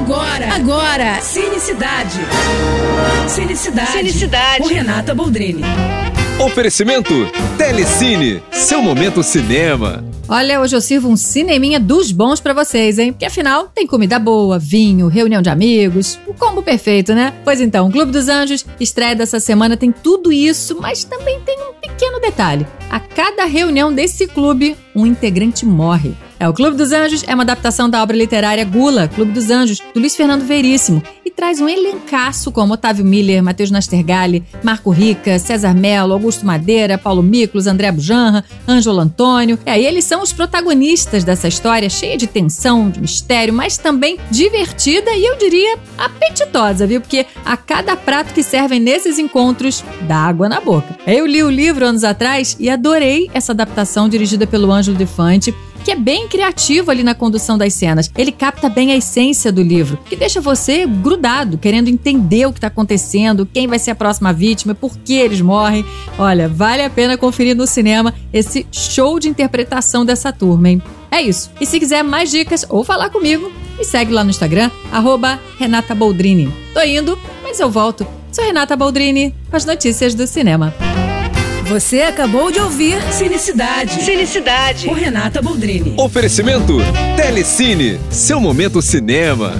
Agora, agora, Cinecidade. Cinecidade. Cinecidade. Com Renata Boldrini. Oferecimento Telecine, seu momento cinema. Olha, hoje eu sirvo um cineminha dos bons para vocês, hein? Porque afinal tem comida boa, vinho, reunião de amigos, o combo perfeito, né? Pois então, o Clube dos Anjos, estreia dessa semana, tem tudo isso, mas também tem um pequeno detalhe. A cada reunião desse clube, um integrante morre. É, o Clube dos Anjos é uma adaptação da obra literária Gula, Clube dos Anjos, do Luiz Fernando Veríssimo, traz um elencaço como Otávio Miller, Matheus Nastergalli, Marco Rica, César Mello, Augusto Madeira, Paulo Miklos, André Bujanra, Ângelo Antônio. É, e eles são os protagonistas dessa história cheia de tensão, de mistério, mas também divertida e eu diria apetitosa, viu? Porque a cada prato que servem nesses encontros dá água na boca. Eu li o livro anos atrás e adorei essa adaptação dirigida pelo Ângelo Defante que é bem criativo ali na condução das cenas. Ele capta bem a essência do livro, que deixa você grudado, querendo entender o que está acontecendo, quem vai ser a próxima vítima, por que eles morrem. Olha, vale a pena conferir no cinema esse show de interpretação dessa turma, hein? É isso. E se quiser mais dicas ou falar comigo, me segue lá no Instagram, arroba Renata Boldrini. Tô indo, mas eu volto. Sou Renata Boldrini com as notícias do cinema. Você acabou de ouvir Cinecidade. Cinecidade. Com Renata Boldrini. Oferecimento Telecine, seu momento cinema.